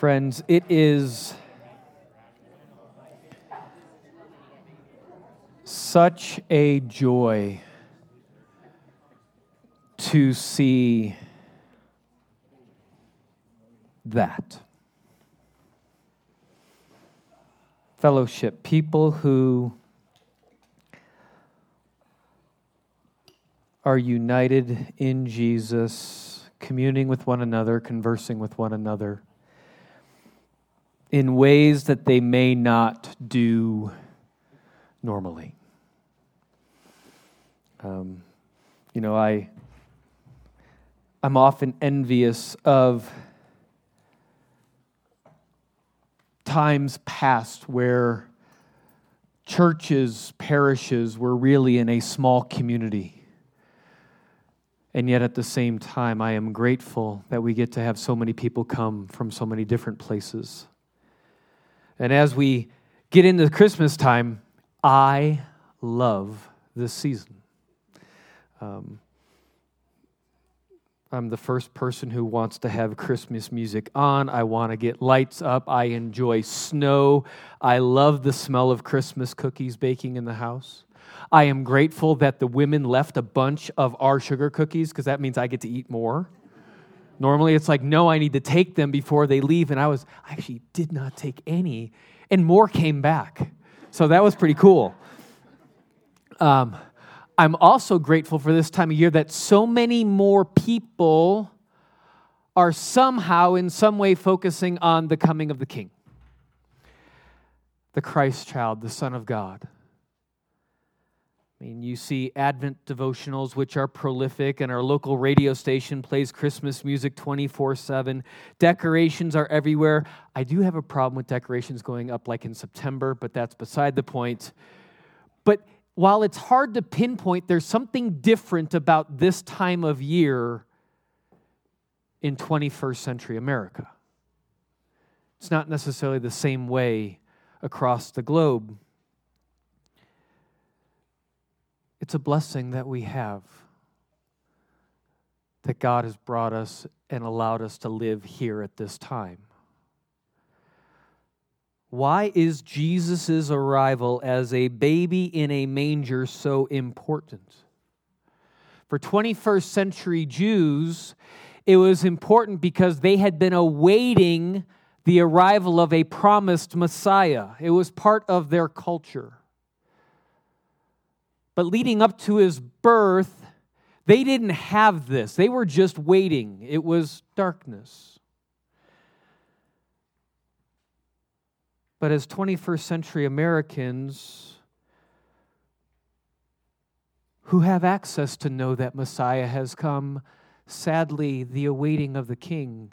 Friends, it is such a joy to see that. Fellowship, people who are united in Jesus, communing with one another, conversing with one another in ways that they may not do normally. Um, you know, I, I'm often envious of times past where churches, parishes were really in a small community. And yet, at the same time, I am grateful that we get to have so many people come from so many different places. And as we get into Christmas time, I love this season. Um, I'm the first person who wants to have Christmas music on. I want to get lights up. I enjoy snow. I love the smell of Christmas cookies baking in the house. I am grateful that the women left a bunch of our sugar cookies because that means I get to eat more. Normally it's like, no, I need to take them before they leave. And I was, I actually did not take any. And more came back. So that was pretty cool. Um, I'm also grateful for this time of year that so many more people are somehow, in some way, focusing on the coming of the King, the Christ child, the Son of God. I mean, you see Advent devotionals, which are prolific, and our local radio station plays Christmas music 24 7. Decorations are everywhere. I do have a problem with decorations going up like in September, but that's beside the point. But while it's hard to pinpoint, there's something different about this time of year in 21st century America. It's not necessarily the same way across the globe. It's a blessing that we have that God has brought us and allowed us to live here at this time. Why is Jesus' arrival as a baby in a manger so important? For 21st century Jews, it was important because they had been awaiting the arrival of a promised Messiah. It was part of their culture. But leading up to his birth, they didn't have this. They were just waiting. It was darkness. But as 21st century Americans who have access to know that Messiah has come, sadly, the awaiting of the king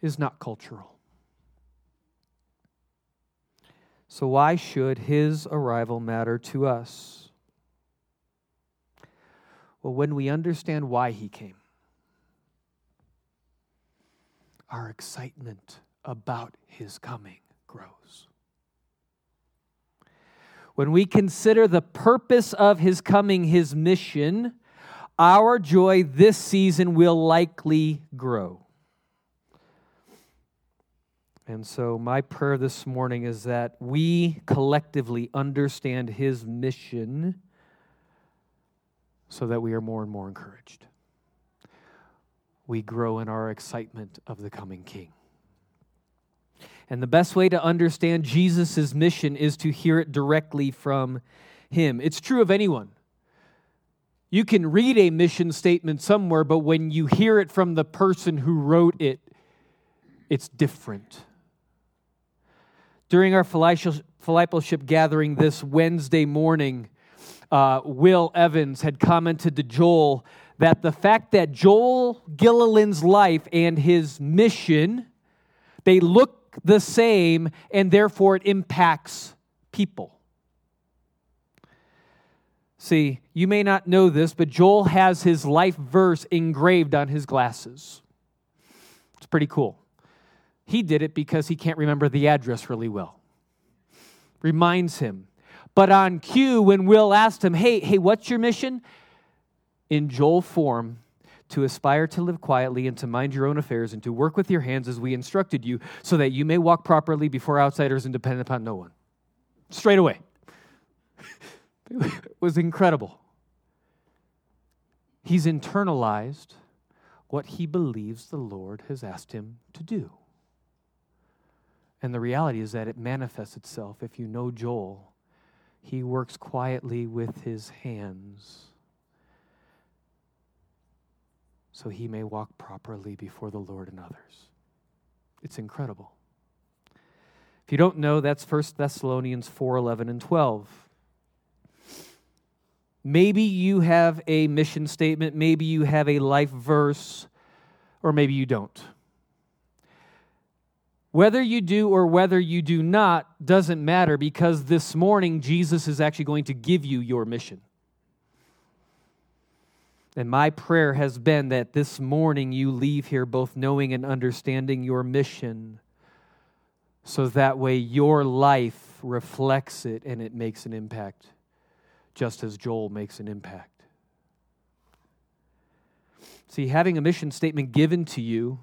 is not cultural. So, why should his arrival matter to us? Well, when we understand why he came, our excitement about his coming grows. When we consider the purpose of his coming, his mission, our joy this season will likely grow. And so, my prayer this morning is that we collectively understand his mission so that we are more and more encouraged. We grow in our excitement of the coming King. And the best way to understand Jesus' mission is to hear it directly from him. It's true of anyone. You can read a mission statement somewhere, but when you hear it from the person who wrote it, it's different. During our fellowship gathering this Wednesday morning, uh, Will Evans had commented to Joel that the fact that Joel Gilliland's life and his mission they look the same and therefore it impacts people. See, you may not know this, but Joel has his life verse engraved on his glasses. It's pretty cool. He did it because he can't remember the address really well. Reminds him but on cue, when Will asked him, hey, hey, what's your mission? In Joel form, to aspire to live quietly and to mind your own affairs and to work with your hands as we instructed you, so that you may walk properly before outsiders and depend upon no one. Straight away. it was incredible. He's internalized what he believes the Lord has asked him to do. And the reality is that it manifests itself. If you know Joel, he works quietly with his hands so he may walk properly before the Lord and others. It's incredible. If you don't know, that's 1 Thessalonians 4 11 and 12. Maybe you have a mission statement, maybe you have a life verse, or maybe you don't. Whether you do or whether you do not doesn't matter because this morning Jesus is actually going to give you your mission. And my prayer has been that this morning you leave here both knowing and understanding your mission so that way your life reflects it and it makes an impact, just as Joel makes an impact. See, having a mission statement given to you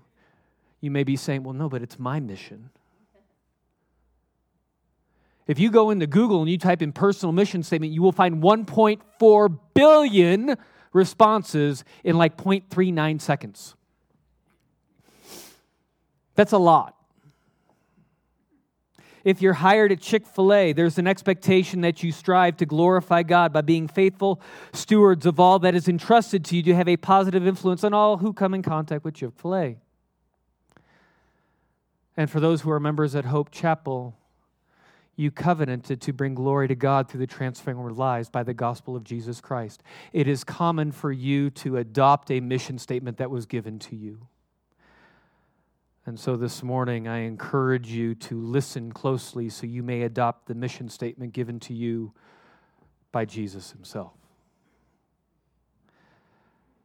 you may be saying, well, no, but it's my mission. If you go into Google and you type in personal mission statement, you will find 1.4 billion responses in like 0.39 seconds. That's a lot. If you're hired at Chick fil A, there's an expectation that you strive to glorify God by being faithful stewards of all that is entrusted to you to have a positive influence on all who come in contact with Chick fil A. And for those who are members at Hope Chapel, you covenanted to bring glory to God through the transforming of lives by the gospel of Jesus Christ. It is common for you to adopt a mission statement that was given to you. And so this morning, I encourage you to listen closely so you may adopt the mission statement given to you by Jesus Himself.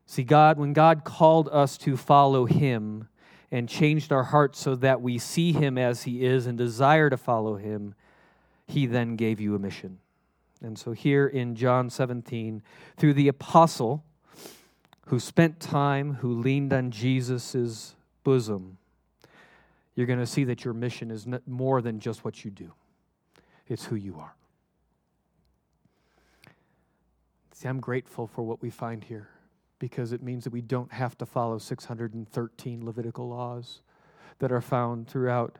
See, God, when God called us to follow Him, and changed our hearts so that we see him as he is and desire to follow him, he then gave you a mission. And so, here in John 17, through the apostle who spent time, who leaned on Jesus' bosom, you're going to see that your mission is more than just what you do, it's who you are. See, I'm grateful for what we find here because it means that we don't have to follow 613 Levitical laws that are found throughout,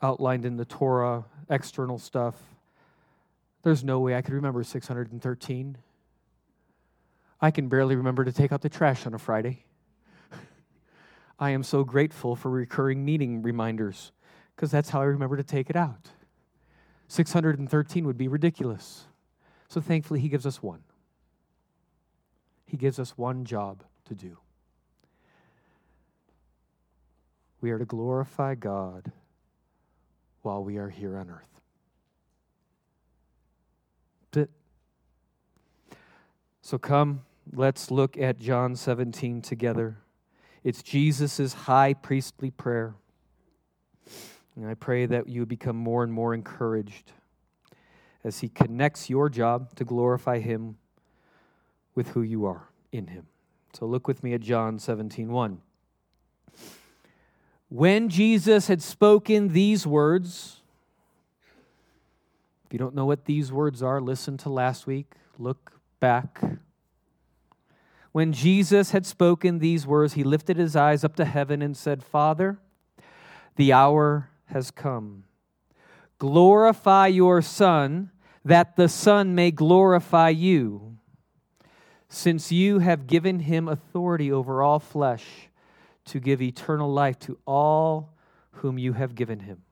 outlined in the Torah, external stuff. There's no way I could remember 613. I can barely remember to take out the trash on a Friday. I am so grateful for recurring meeting reminders because that's how I remember to take it out. 613 would be ridiculous. So thankfully, he gives us one. He gives us one job to do. We are to glorify God while we are here on earth. That's it. So come, let's look at John 17 together. It's Jesus' high priestly prayer. And I pray that you become more and more encouraged as he connects your job to glorify him with who you are in him. So look with me at John 17 1. When Jesus had spoken these words, if you don't know what these words are, listen to last week, look back. When Jesus had spoken these words, he lifted his eyes up to heaven and said, Father, the hour has come. Glorify your Son, that the Son may glorify you since you have given him authority over all flesh to give eternal life to all whom you have given him.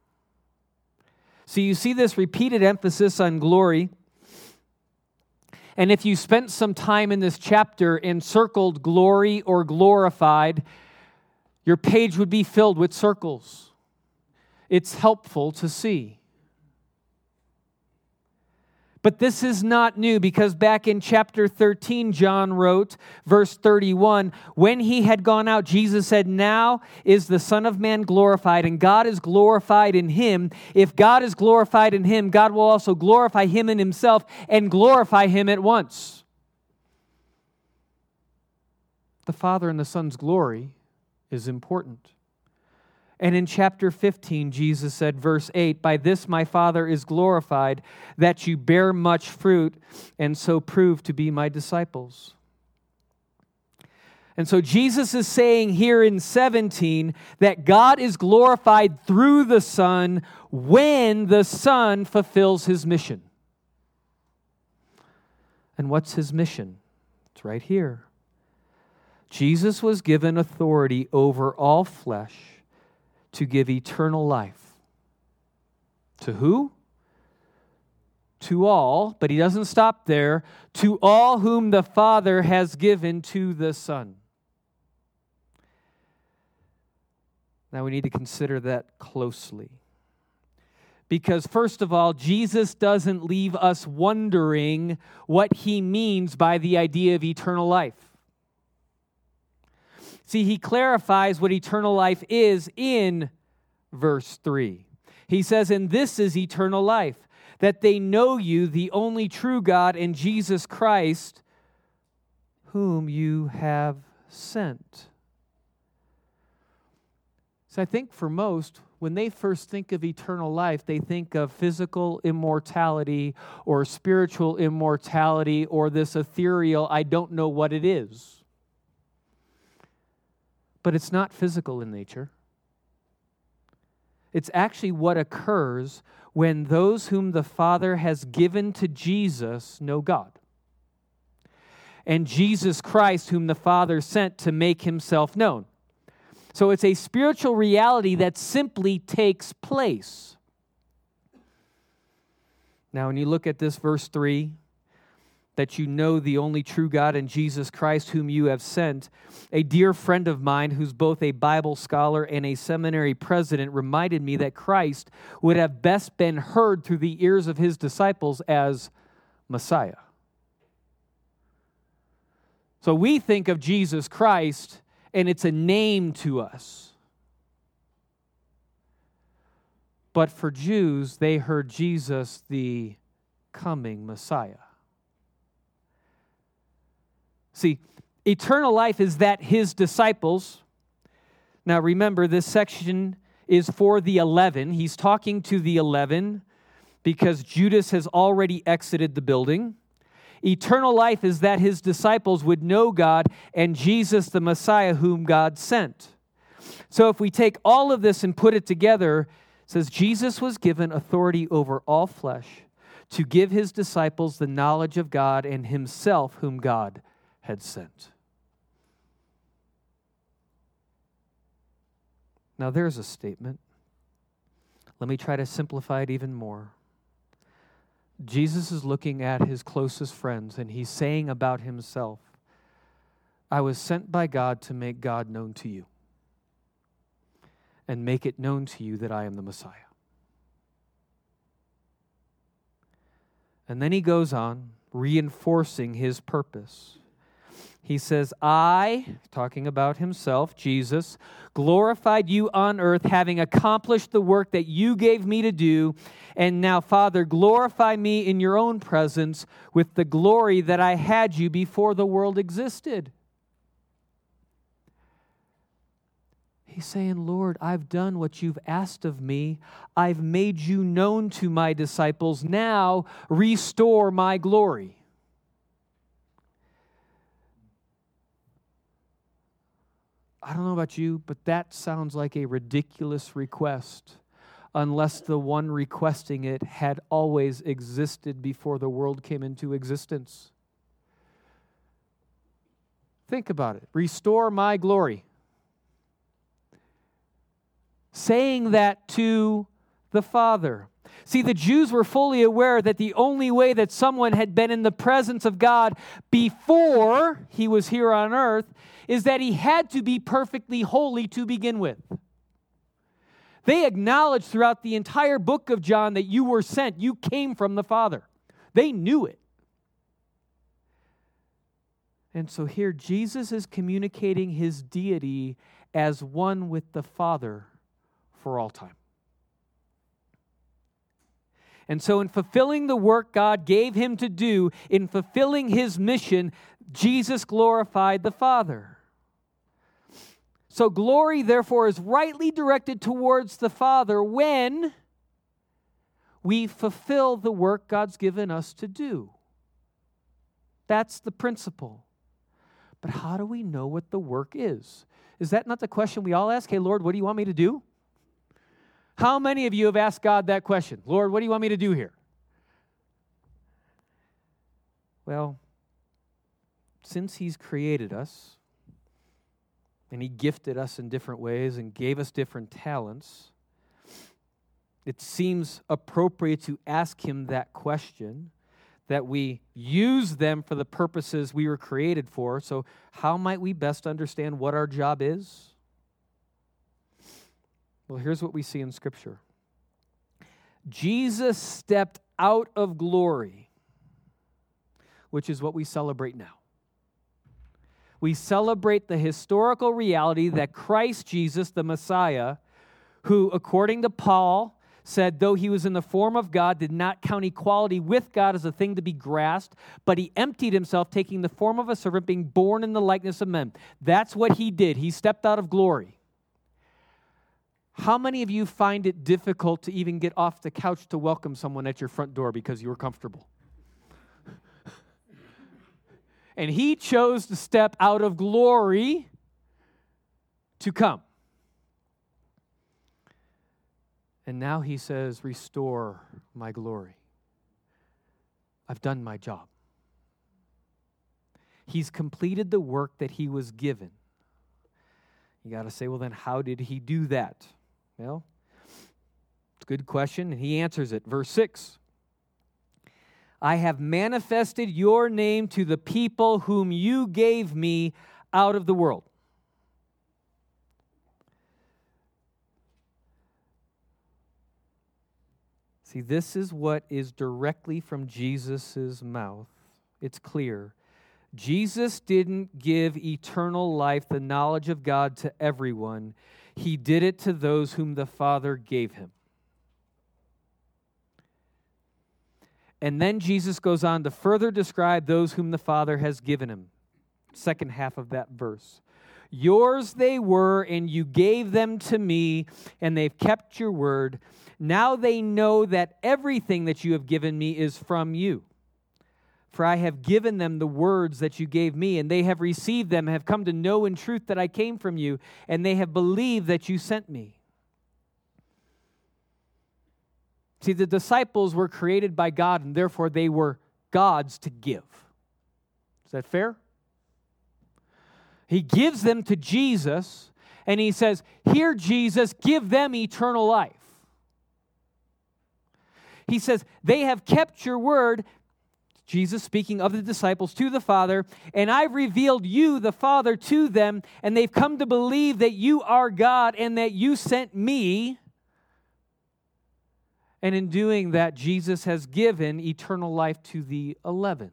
So you see this repeated emphasis on glory. And if you spent some time in this chapter and circled glory or glorified, your page would be filled with circles. It's helpful to see. But this is not new because back in chapter 13, John wrote, verse 31, when he had gone out, Jesus said, Now is the Son of Man glorified, and God is glorified in him. If God is glorified in him, God will also glorify him in himself and glorify him at once. the Father and the Son's glory is important. And in chapter 15, Jesus said, verse 8, By this my Father is glorified, that you bear much fruit, and so prove to be my disciples. And so Jesus is saying here in 17 that God is glorified through the Son when the Son fulfills his mission. And what's his mission? It's right here. Jesus was given authority over all flesh to give eternal life. To who? To all, but he doesn't stop there. To all whom the Father has given to the Son. Now we need to consider that closely. Because, first of all, Jesus doesn't leave us wondering what he means by the idea of eternal life. See, he clarifies what eternal life is in verse 3. He says, And this is eternal life, that they know you, the only true God, and Jesus Christ, whom you have sent. So I think for most, when they first think of eternal life, they think of physical immortality or spiritual immortality or this ethereal, I don't know what it is. But it's not physical in nature. It's actually what occurs when those whom the Father has given to Jesus know God. And Jesus Christ, whom the Father sent to make himself known. So it's a spiritual reality that simply takes place. Now, when you look at this verse 3, that you know the only true God and Jesus Christ, whom you have sent. A dear friend of mine, who's both a Bible scholar and a seminary president, reminded me that Christ would have best been heard through the ears of his disciples as Messiah. So we think of Jesus Christ and it's a name to us. But for Jews, they heard Jesus the coming Messiah. See, eternal life is that his disciples. Now remember, this section is for the 11. He's talking to the 11 because Judas has already exited the building. Eternal life is that his disciples would know God and Jesus, the Messiah, whom God sent. So if we take all of this and put it together, it says Jesus was given authority over all flesh to give his disciples the knowledge of God and himself, whom God had sent. Now, there's a statement. Let me try to simplify it even more. Jesus is looking at his closest friends and he's saying about himself, I was sent by God to make God known to you and make it known to you that I am the Messiah. And then he goes on, reinforcing his purpose. He says, I, talking about himself, Jesus, glorified you on earth, having accomplished the work that you gave me to do. And now, Father, glorify me in your own presence with the glory that I had you before the world existed. He's saying, Lord, I've done what you've asked of me. I've made you known to my disciples. Now restore my glory. I don't know about you, but that sounds like a ridiculous request unless the one requesting it had always existed before the world came into existence. Think about it. Restore my glory. Saying that to the Father. See, the Jews were fully aware that the only way that someone had been in the presence of God before he was here on earth is that he had to be perfectly holy to begin with. They acknowledged throughout the entire book of John that you were sent, you came from the Father. They knew it. And so here Jesus is communicating his deity as one with the Father for all time. And so, in fulfilling the work God gave him to do, in fulfilling his mission, Jesus glorified the Father. So glory, therefore, is rightly directed towards the Father when we fulfill the work God's given us to do. That's the principle. But how do we know what the work is? Is that not the question we all ask? Hey, Lord, what do you want me to do? How many of you have asked God that question? Lord, what do you want me to do here? Well, since He's created us and He gifted us in different ways and gave us different talents, it seems appropriate to ask Him that question that we use them for the purposes we were created for. So, how might we best understand what our job is? Well, here's what we see in Scripture Jesus stepped out of glory, which is what we celebrate now. We celebrate the historical reality that Christ Jesus, the Messiah, who, according to Paul, said, though he was in the form of God, did not count equality with God as a thing to be grasped, but he emptied himself, taking the form of a servant, being born in the likeness of men. That's what he did. He stepped out of glory. How many of you find it difficult to even get off the couch to welcome someone at your front door because you were comfortable? and he chose to step out of glory to come. And now he says, Restore my glory. I've done my job. He's completed the work that he was given. You got to say, well, then how did he do that? Well, it's a good question, and he answers it. Verse 6 I have manifested your name to the people whom you gave me out of the world. See, this is what is directly from Jesus' mouth. It's clear. Jesus didn't give eternal life, the knowledge of God, to everyone, He did it to those whom the Father gave Him. And then Jesus goes on to further describe those whom the Father has given Him. Second half of that verse. Yours they were, and you gave them to me, and they've kept your word. Now they know that everything that you have given me is from you. For I have given them the words that you gave me, and they have received them, have come to know in truth that I came from you, and they have believed that you sent me. See, the disciples were created by God, and therefore they were God's to give. Is that fair? He gives them to Jesus, and he says, Here, Jesus, give them eternal life. He says, They have kept your word. Jesus speaking of the disciples to the Father, and I've revealed you, the Father, to them, and they've come to believe that you are God and that you sent me. And in doing that, Jesus has given eternal life to the eleven.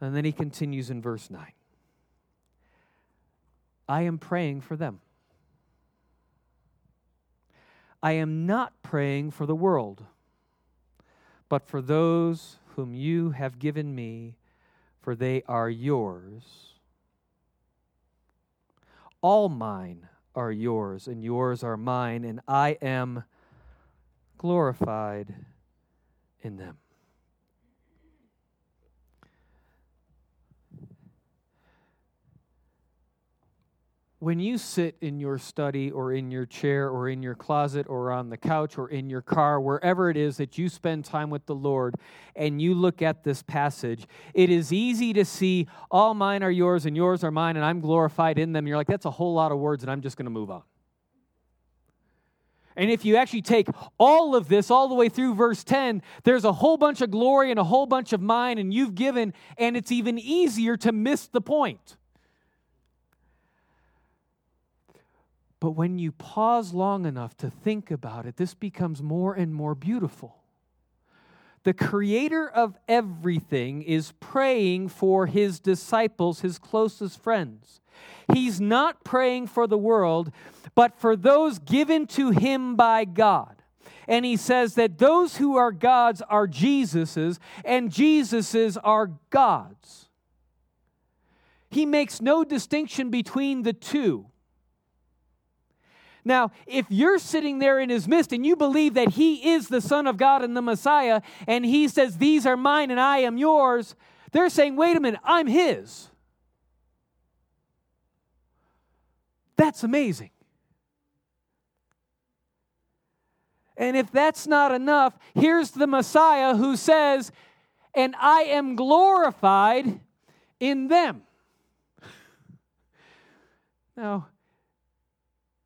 And then he continues in verse 9 I am praying for them. I am not praying for the world, but for those whom you have given me, for they are yours. All mine are yours, and yours are mine, and I am glorified in them. When you sit in your study or in your chair or in your closet or on the couch or in your car, wherever it is that you spend time with the Lord, and you look at this passage, it is easy to see all mine are yours and yours are mine, and I'm glorified in them. You're like, that's a whole lot of words, and I'm just going to move on. And if you actually take all of this all the way through verse 10, there's a whole bunch of glory and a whole bunch of mine, and you've given, and it's even easier to miss the point. But when you pause long enough to think about it, this becomes more and more beautiful. The creator of everything is praying for his disciples, his closest friends. He's not praying for the world, but for those given to him by God. And he says that those who are God's are Jesus's, and Jesus's are God's. He makes no distinction between the two. Now, if you're sitting there in his midst and you believe that he is the Son of God and the Messiah, and he says, These are mine and I am yours, they're saying, Wait a minute, I'm his. That's amazing. And if that's not enough, here's the Messiah who says, And I am glorified in them. Now,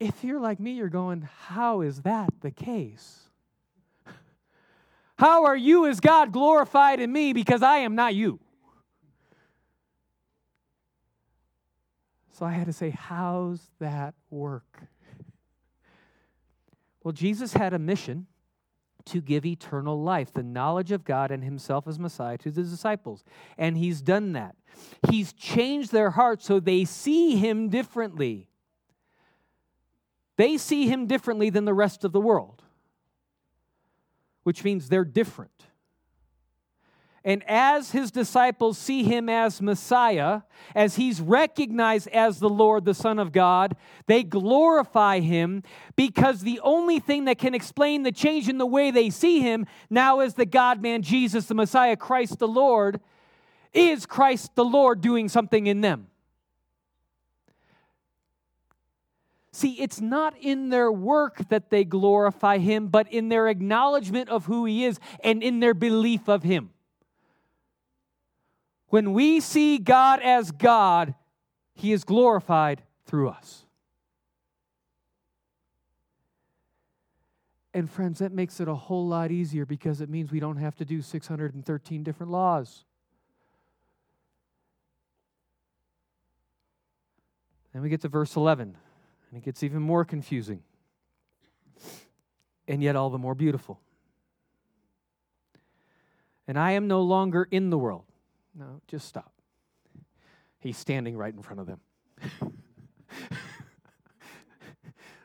if you're like me, you're going, How is that the case? How are you as God glorified in me because I am not you? So I had to say, How's that work? Well, Jesus had a mission to give eternal life, the knowledge of God and Himself as Messiah to the disciples. And He's done that. He's changed their hearts so they see Him differently. They see Him differently than the rest of the world, which means they're different. And as his disciples see him as Messiah, as he's recognized as the Lord, the Son of God, they glorify him because the only thing that can explain the change in the way they see him now is the God man Jesus, the Messiah, Christ the Lord, is Christ the Lord doing something in them. See, it's not in their work that they glorify him, but in their acknowledgement of who he is and in their belief of him. When we see God as God, He is glorified through us. And friends, that makes it a whole lot easier because it means we don't have to do 613 different laws. Then we get to verse 11, and it gets even more confusing, and yet all the more beautiful. And I am no longer in the world. No, just stop. He's standing right in front of them.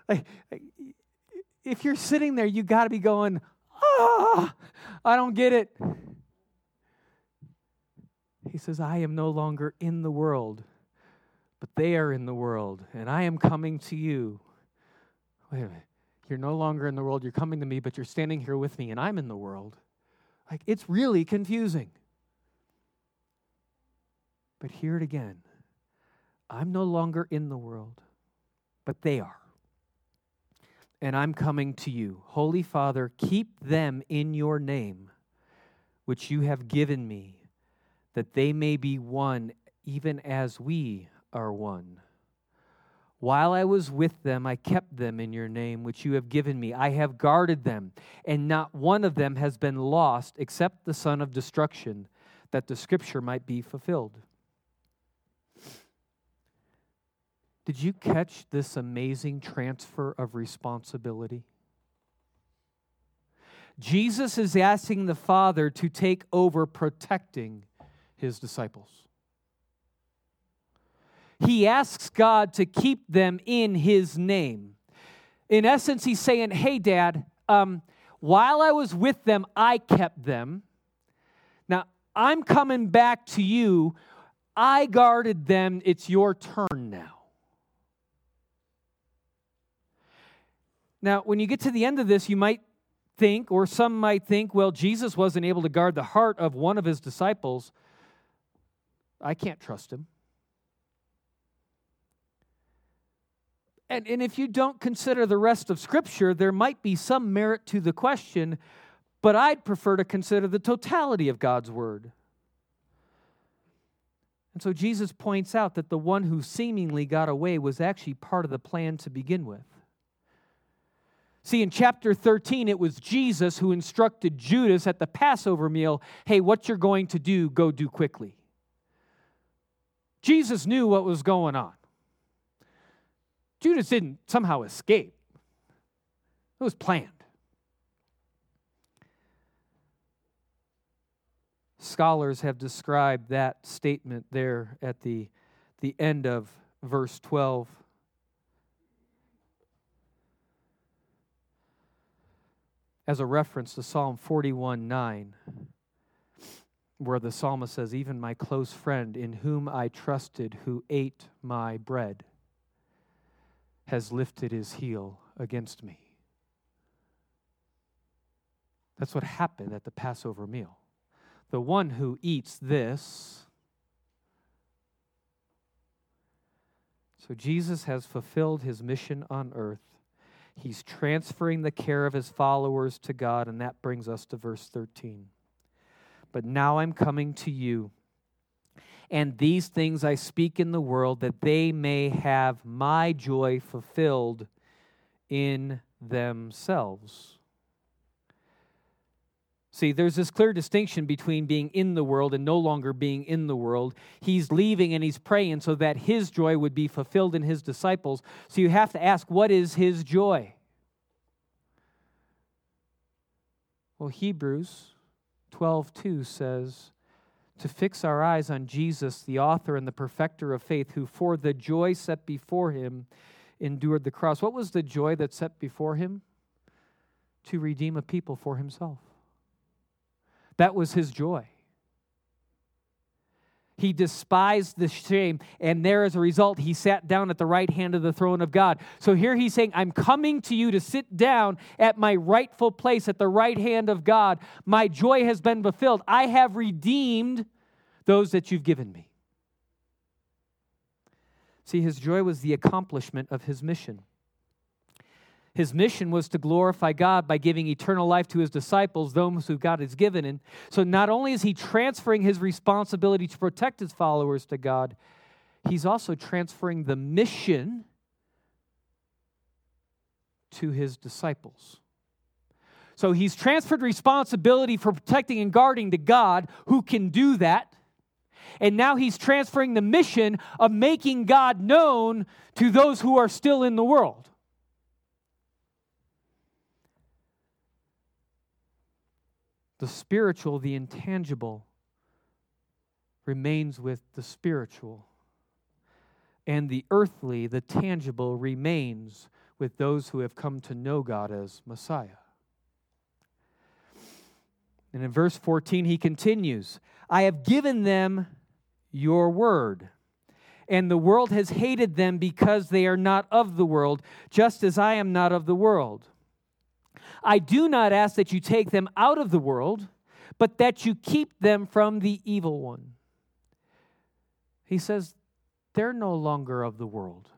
like, if you're sitting there, you got to be going, ah, I don't get it. He says, I am no longer in the world, but they are in the world, and I am coming to you. Wait a minute. You're no longer in the world, you're coming to me, but you're standing here with me, and I'm in the world. Like, it's really confusing. But hear it again I'm no longer in the world, but they are. And I'm coming to you. Holy Father, keep them in your name, which you have given me, that they may be one, even as we are one. While I was with them, I kept them in your name, which you have given me. I have guarded them, and not one of them has been lost except the son of destruction, that the scripture might be fulfilled. Did you catch this amazing transfer of responsibility? Jesus is asking the Father to take over protecting his disciples. He asks God to keep them in his name. In essence, he's saying, Hey, Dad, um, while I was with them, I kept them. Now, I'm coming back to you. I guarded them. It's your turn now. Now, when you get to the end of this, you might think, or some might think, well, Jesus wasn't able to guard the heart of one of his disciples. I can't trust him. And, and if you don't consider the rest of Scripture, there might be some merit to the question, but I'd prefer to consider the totality of God's Word. And so Jesus points out that the one who seemingly got away was actually part of the plan to begin with. See, in chapter 13, it was Jesus who instructed Judas at the Passover meal hey, what you're going to do, go do quickly. Jesus knew what was going on. Judas didn't somehow escape, it was planned. Scholars have described that statement there at the, the end of verse 12 as a reference to Psalm 41 9. where the psalmist says, Even my close friend in whom I trusted, who ate my bread, has lifted his heel against me. That's what happened at the Passover meal. The one who eats this. So Jesus has fulfilled his mission on earth. He's transferring the care of his followers to God, and that brings us to verse 13. But now I'm coming to you. And these things I speak in the world, that they may have my joy fulfilled in themselves. See, there's this clear distinction between being in the world and no longer being in the world. He's leaving and he's praying so that his joy would be fulfilled in his disciples. So you have to ask, what is his joy? Well, Hebrews 12:2 says, to fix our eyes on Jesus, the author and the perfecter of faith, who for the joy set before him endured the cross. What was the joy that set before him? To redeem a people for himself. That was his joy. He despised the shame, and there as a result, he sat down at the right hand of the throne of God. So here he's saying, I'm coming to you to sit down at my rightful place at the right hand of God. My joy has been fulfilled. I have redeemed those that you've given me. See, his joy was the accomplishment of his mission. His mission was to glorify God by giving eternal life to his disciples, those who God has given. And so not only is he transferring his responsibility to protect his followers to God, he's also transferring the mission to his disciples. So he's transferred responsibility for protecting and guarding to God, who can do that. And now he's transferring the mission of making God known to those who are still in the world. The spiritual, the intangible, remains with the spiritual. And the earthly, the tangible, remains with those who have come to know God as Messiah. And in verse 14, he continues I have given them your word. And the world has hated them because they are not of the world, just as I am not of the world. I do not ask that you take them out of the world, but that you keep them from the evil one. He says, they're no longer of the world,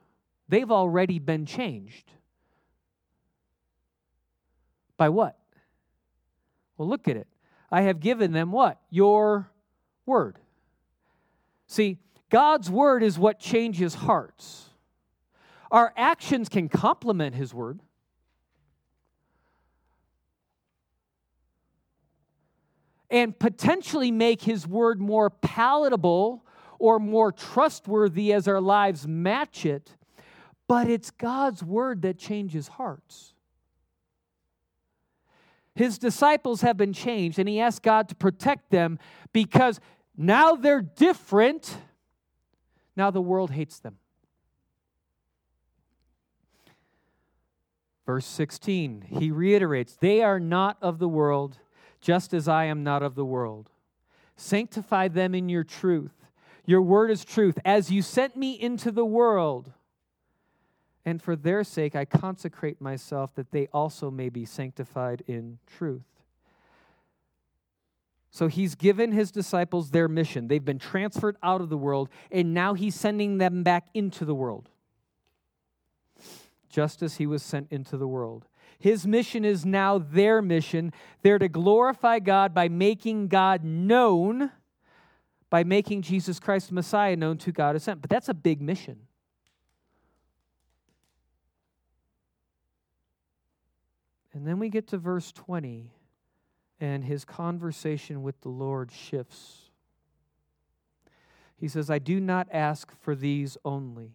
they've already been changed. By what? Well, look at it. I have given them what? Your word. See, God's word is what changes hearts. Our actions can complement his word. And potentially make his word more palatable or more trustworthy as our lives match it. But it's God's word that changes hearts. His disciples have been changed, and he asked God to protect them because now they're different. Now the world hates them. Verse 16, he reiterates, They are not of the world just as I am not of the world. Sanctify them in your truth. Your word is truth. As you sent me into the world, and for their sake I consecrate myself that they also may be sanctified in truth. So he's given his disciples their mission. They've been transferred out of the world, and now he's sending them back into the world, just as he was sent into the world. His mission is now their mission. They're to glorify God by making God known, by making Jesus Christ the Messiah known to God as sent. But that's a big mission. And then we get to verse 20, and his conversation with the Lord shifts. He says, I do not ask for these only.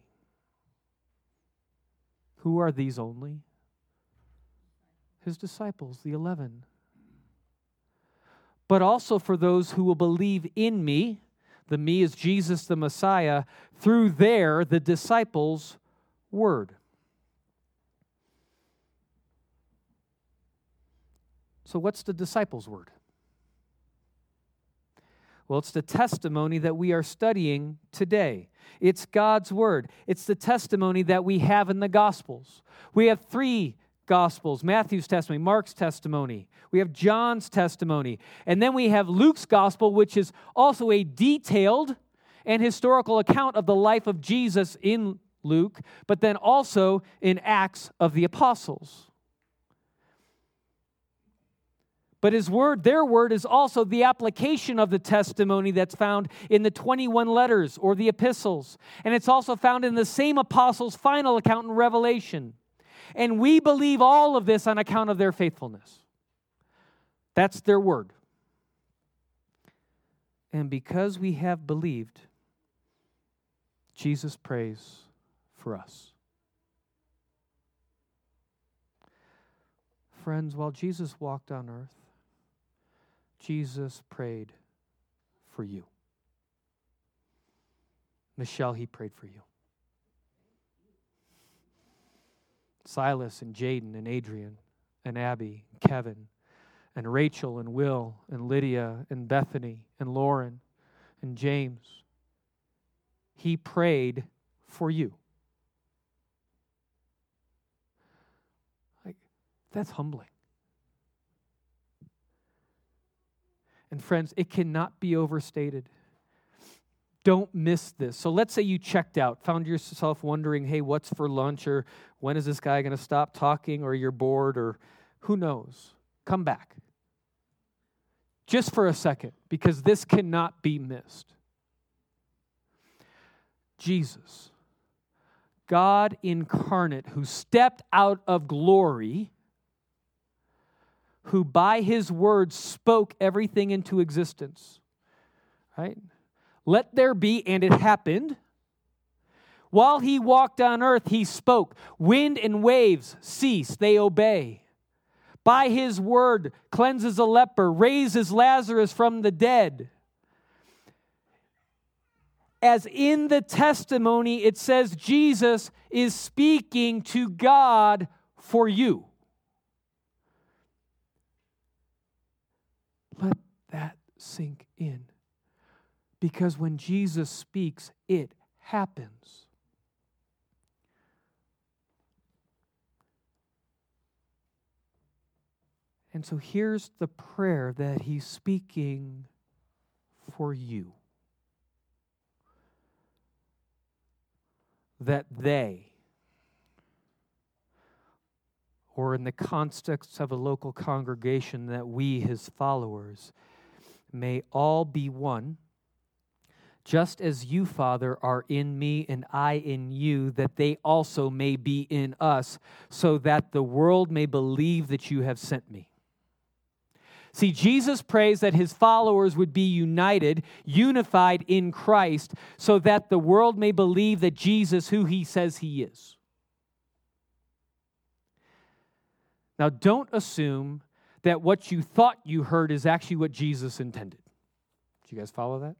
Who are these only? His disciples, the eleven. But also for those who will believe in me, the me is Jesus the Messiah, through their, the disciples' word. So, what's the disciples' word? Well, it's the testimony that we are studying today. It's God's word. It's the testimony that we have in the Gospels. We have three Gospels Matthew's testimony, Mark's testimony, we have John's testimony, and then we have Luke's Gospel, which is also a detailed and historical account of the life of Jesus in Luke, but then also in Acts of the Apostles. But his word, their word, is also the application of the testimony that's found in the 21 letters or the epistles. And it's also found in the same apostles' final account in Revelation. And we believe all of this on account of their faithfulness. That's their word. And because we have believed, Jesus prays for us. Friends, while Jesus walked on earth, Jesus prayed for you. Michelle, he prayed for you. Silas and Jaden and Adrian and Abby and Kevin and Rachel and Will and Lydia and Bethany and Lauren and James. He prayed for you. Like, that's humbling. And friends, it cannot be overstated. Don't miss this. So let's say you checked out, found yourself wondering, hey, what's for lunch? Or when is this guy going to stop talking? Or you're bored? Or who knows? Come back. Just for a second, because this cannot be missed. Jesus, God incarnate, who stepped out of glory who by his word spoke everything into existence. Right? Let there be, and it happened. While he walked on earth, he spoke. Wind and waves cease, they obey. By his word, cleanses a leper, raises Lazarus from the dead. As in the testimony, it says Jesus is speaking to God for you. Let that sink in. Because when Jesus speaks, it happens. And so here's the prayer that he's speaking for you that they, or in the context of a local congregation, that we, his followers, may all be one, just as you, Father, are in me and I in you, that they also may be in us, so that the world may believe that you have sent me. See, Jesus prays that his followers would be united, unified in Christ, so that the world may believe that Jesus, who he says he is. Now, don't assume that what you thought you heard is actually what Jesus intended. Do you guys follow that?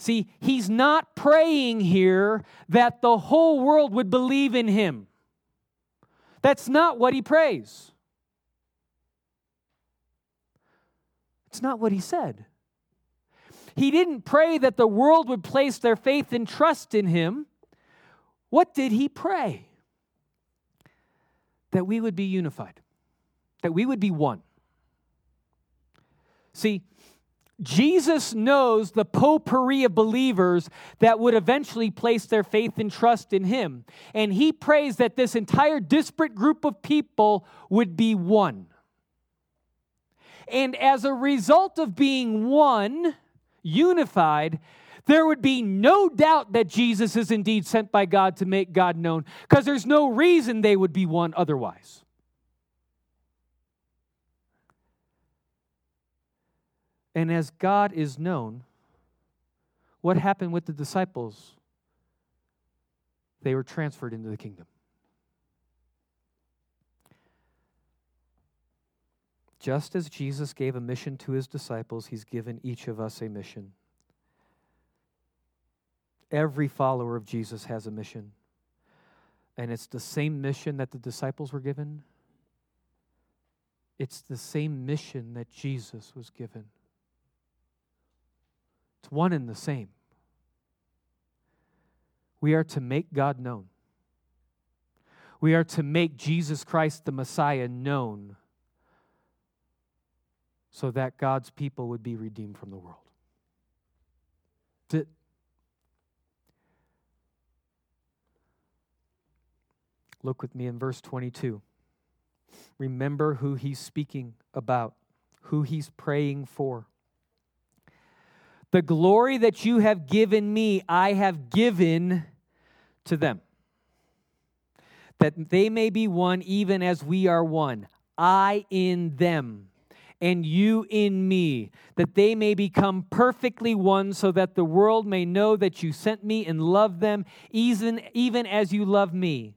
See, he's not praying here that the whole world would believe in him. That's not what he prays. It's not what he said. He didn't pray that the world would place their faith and trust in him. What did he pray? that we would be unified, that we would be one. See, Jesus knows the potpourri of believers that would eventually place their faith and trust in him. And he prays that this entire disparate group of people would be one. And as a result of being one, unified, there would be no doubt that Jesus is indeed sent by God to make God known, because there's no reason they would be one otherwise. And as God is known, what happened with the disciples? They were transferred into the kingdom. Just as Jesus gave a mission to his disciples, he's given each of us a mission. Every follower of Jesus has a mission. And it's the same mission that the disciples were given. It's the same mission that Jesus was given. It's one and the same. We are to make God known. We are to make Jesus Christ the Messiah known so that God's people would be redeemed from the world. That's it. Look with me in verse 22. Remember who he's speaking about, who he's praying for. The glory that you have given me, I have given to them, that they may be one even as we are one. I in them, and you in me, that they may become perfectly one, so that the world may know that you sent me and love them, even, even as you love me.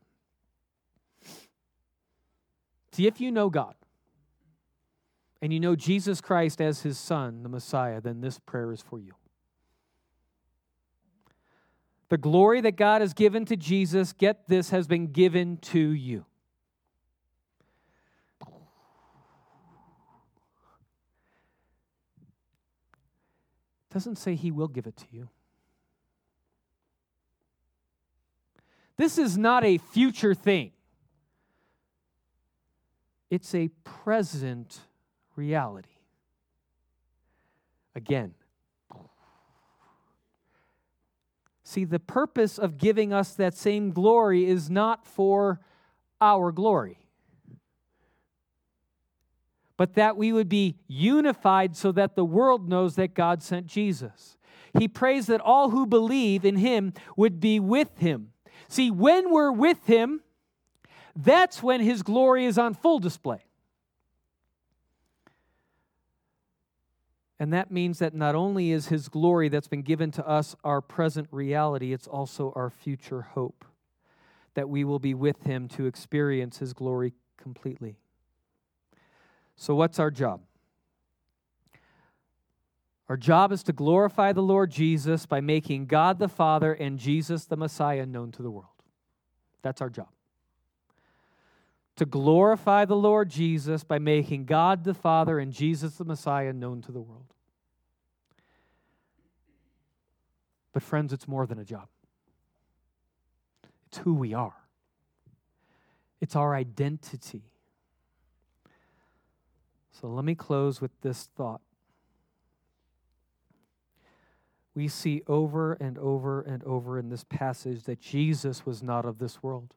See, if you know God and you know Jesus Christ as his Son, the Messiah, then this prayer is for you. The glory that God has given to Jesus, get this, has been given to you. doesn't say he will give it to you. This is not a future thing. It's a present reality. Again, see, the purpose of giving us that same glory is not for our glory, but that we would be unified so that the world knows that God sent Jesus. He prays that all who believe in him would be with him. See, when we're with him, that's when his glory is on full display. And that means that not only is his glory that's been given to us our present reality, it's also our future hope that we will be with him to experience his glory completely. So, what's our job? Our job is to glorify the Lord Jesus by making God the Father and Jesus the Messiah known to the world. That's our job to glorify the Lord Jesus by making God the Father and Jesus the Messiah known to the world. But, friends, it's more than a job, it's who we are, it's our identity. So, let me close with this thought. We see over and over and over in this passage that Jesus was not of this world.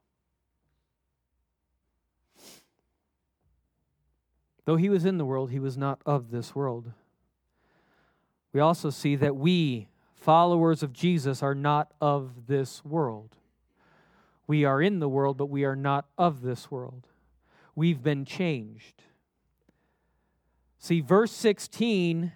Though he was in the world, he was not of this world. We also see that we, followers of Jesus, are not of this world. We are in the world, but we are not of this world. We've been changed. See, verse 16,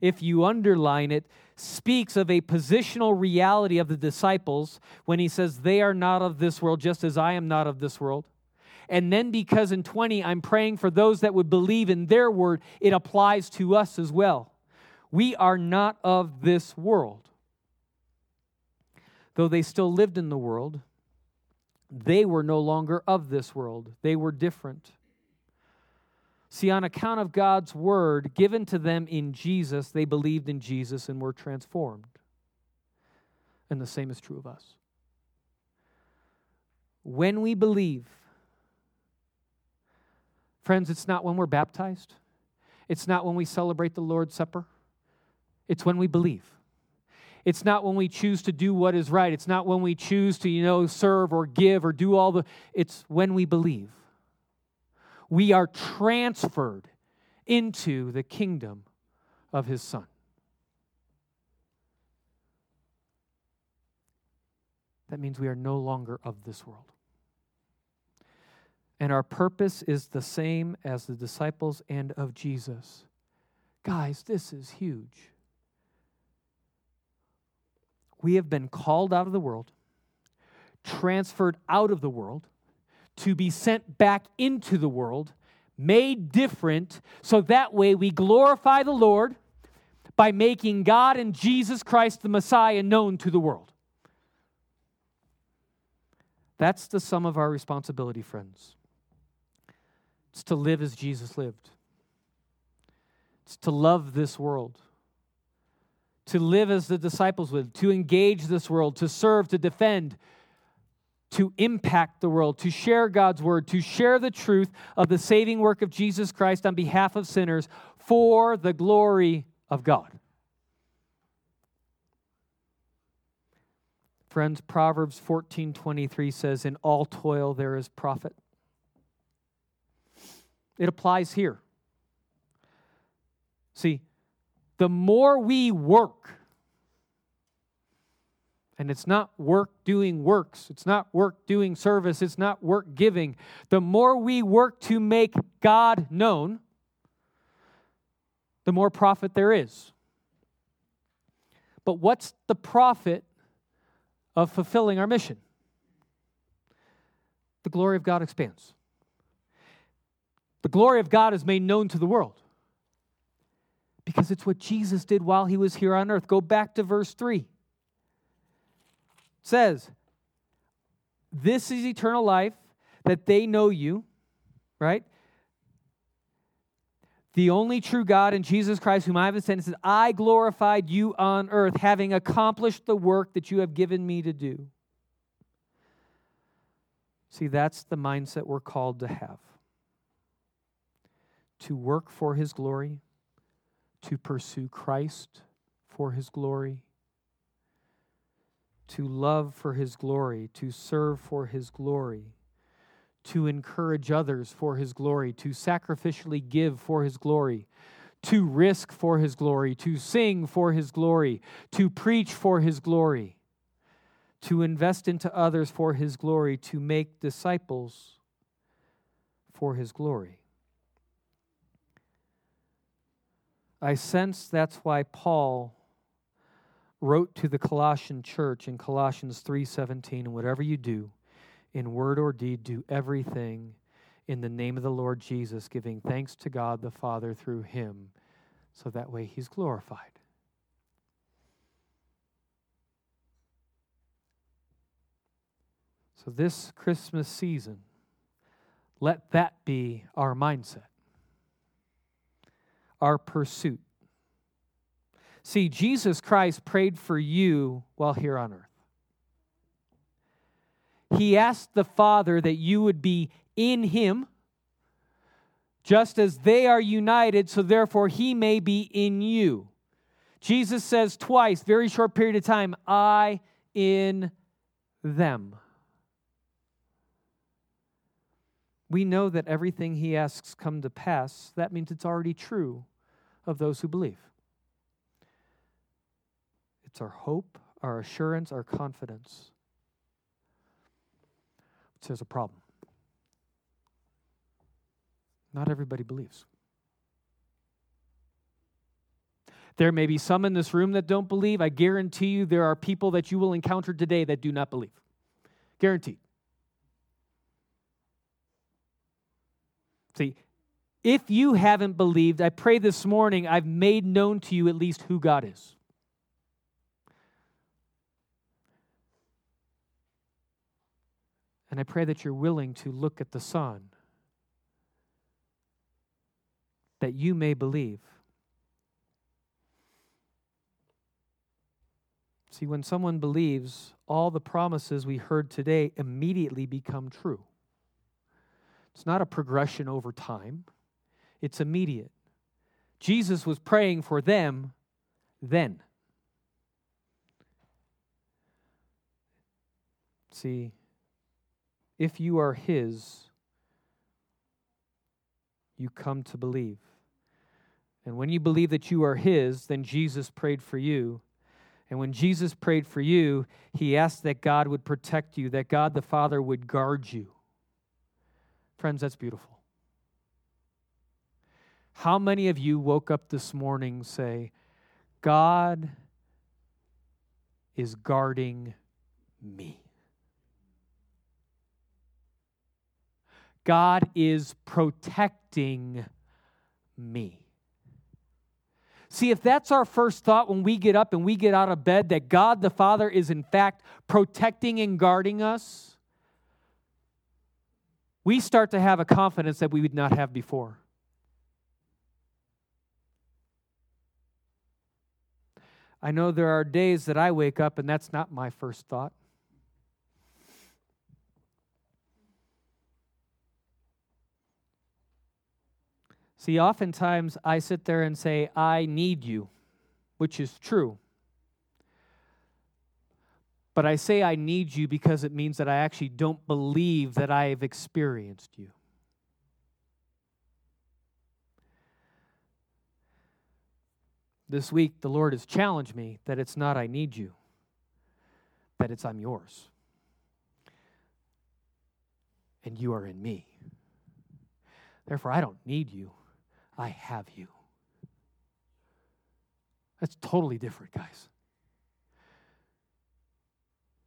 if you underline it, speaks of a positional reality of the disciples when he says, They are not of this world, just as I am not of this world. And then because in 20, I'm praying for those that would believe in their word, it applies to us as well. We are not of this world. Though they still lived in the world, they were no longer of this world. They were different. See, on account of God's word given to them in Jesus, they believed in Jesus and were transformed. And the same is true of us. When we believe, Friends, it's not when we're baptized, it's not when we celebrate the Lord's Supper, it's when we believe. It's not when we choose to do what is right. It's not when we choose to, you know, serve or give or do all the. It's when we believe. We are transferred into the kingdom of his Son. That means we are no longer of this world. And our purpose is the same as the disciples and of Jesus. Guys, this is huge. We have been called out of the world, transferred out of the world, to be sent back into the world, made different, so that way we glorify the Lord by making God and Jesus Christ the Messiah known to the world. That's the sum of our responsibility, friends. It's to live as Jesus lived, it's to love this world, to live as the disciples would, to engage this world, to serve, to defend, to impact the world, to share God's word, to share the truth of the saving work of Jesus Christ on behalf of sinners for the glory of God. Friends, Proverbs 14:23 says in all toil there is profit. It applies here. See, the more we work, and it's not work doing works, it's not work doing service, it's not work giving. The more we work to make God known, the more profit there is. But what's the profit of fulfilling our mission? The glory of God expands. The glory of God is made known to the world because it's what Jesus did while he was here on earth. Go back to verse 3. It says, This is eternal life, that they know you, right? the only true God and Jesus Christ, whom I have sent, says, I glorified you on earth, having accomplished the work that you have given me to do. See, that's the mindset we're called to have to work for his glory, to pursue Christ for his glory, to love for his glory, to serve for his glory to encourage others for his glory, to sacrificially give for his glory, to risk for his glory, to sing for his glory, to preach for his glory, to invest into others for his glory, to make disciples for his glory. I sense that's why Paul wrote to the Colossian church in Colossians 3:17 and whatever you do in word or deed, do everything in the name of the Lord Jesus, giving thanks to God the Father through him, so that way he's glorified. So, this Christmas season, let that be our mindset, our pursuit. See, Jesus Christ prayed for you while here on earth. He asked the Father that you would be in Him, just as they are united, so therefore He may be in you. Jesus says twice, very short period of time, I in them. We know that everything he asks come to pass. That means it's already true of those who believe. It's our hope, our assurance, our confidence there's a problem. Not everybody believes. There may be some in this room that don't believe. I guarantee you there are people that you will encounter today that do not believe. Guaranteed. See, if you haven't believed, I pray this morning I've made known to you at least who God is. And I pray that you're willing to look at the Son, that you may believe. See, when someone believes, all the promises we heard today immediately become true. It's not a progression over time, it's immediate. Jesus was praying for them then. See, if you are His, you come to believe. And when you believe that you are His, then Jesus prayed for you. And when Jesus prayed for you, He asked that God would protect you, that God the Father would guard you. Friends, that's beautiful. How many of you woke up this morning say, God, is guarding me. God is protecting me. See, if that's our first thought when we get up and we get out of bed, that God the Father is in fact protecting and guarding us, we start to have a confidence that we would not have before. I know there are days that I wake up and that's not my first thought. See, oftentimes I sit there and say, I need you, which is true. But I say I need you because it means that I actually don't believe that I have experienced you. This week, the Lord has challenged me that it's not I need you, that it's I'm yours. And you are in me. Therefore, I don't need you. I have you. That's totally different, guys.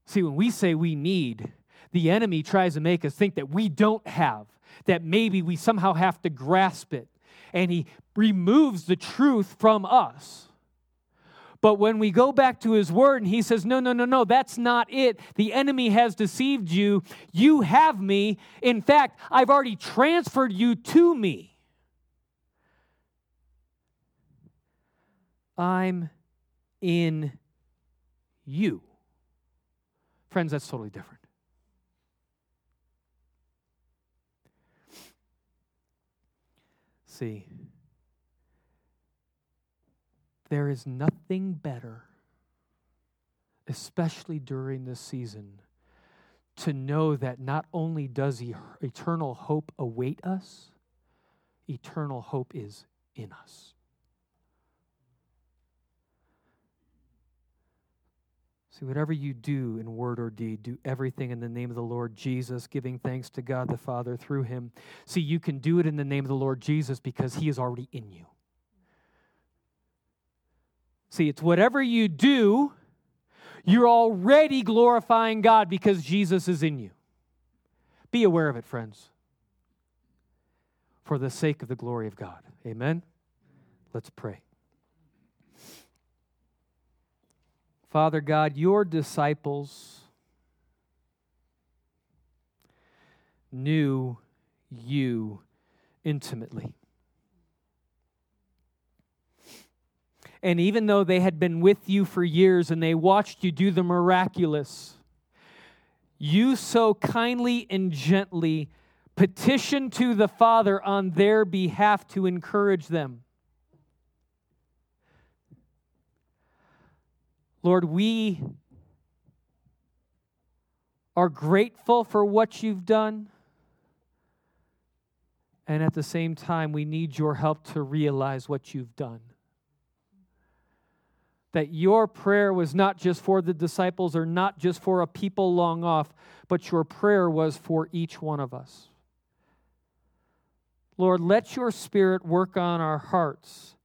See, when we say we need, the enemy tries to make us think that we don't have, that maybe we somehow have to grasp it, and he removes the truth from us. But when we go back to his word and he says, No, no, no, no, that's not it. The enemy has deceived you. You have me. In fact, I've already transferred you to me. I'm in you. Friends, that's totally different. See, there is nothing better, especially during this season, to know that not only does eternal hope await us, eternal hope is in us. See, whatever you do in word or deed, do everything in the name of the Lord Jesus, giving thanks to God the Father through him. See, you can do it in the name of the Lord Jesus because he is already in you. See, it's whatever you do, you're already glorifying God because Jesus is in you. Be aware of it, friends, for the sake of the glory of God. Amen. Let's pray. Father God, your disciples knew you intimately. And even though they had been with you for years and they watched you do the miraculous, you so kindly and gently petitioned to the Father on their behalf to encourage them. Lord, we are grateful for what you've done. And at the same time, we need your help to realize what you've done. That your prayer was not just for the disciples or not just for a people long off, but your prayer was for each one of us. Lord, let your spirit work on our hearts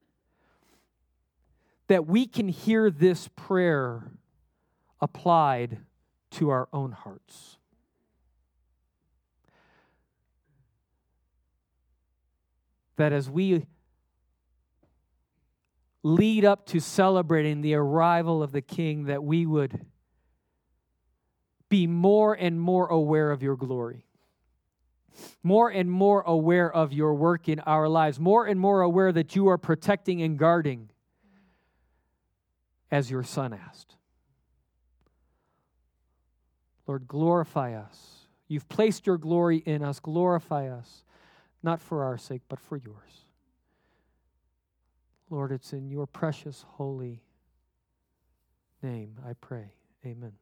that we can hear this prayer applied to our own hearts. That as we lead up to celebrating the arrival of the King, that we would be more and more aware of your glory, more and more aware of your work in our lives, more and more aware that you are protecting and guarding as your son asked. Lord, glorify us. You've placed your glory in us. Glorify us, not for our sake, but for yours. Lord, it's in your precious, holy name I pray. Amen.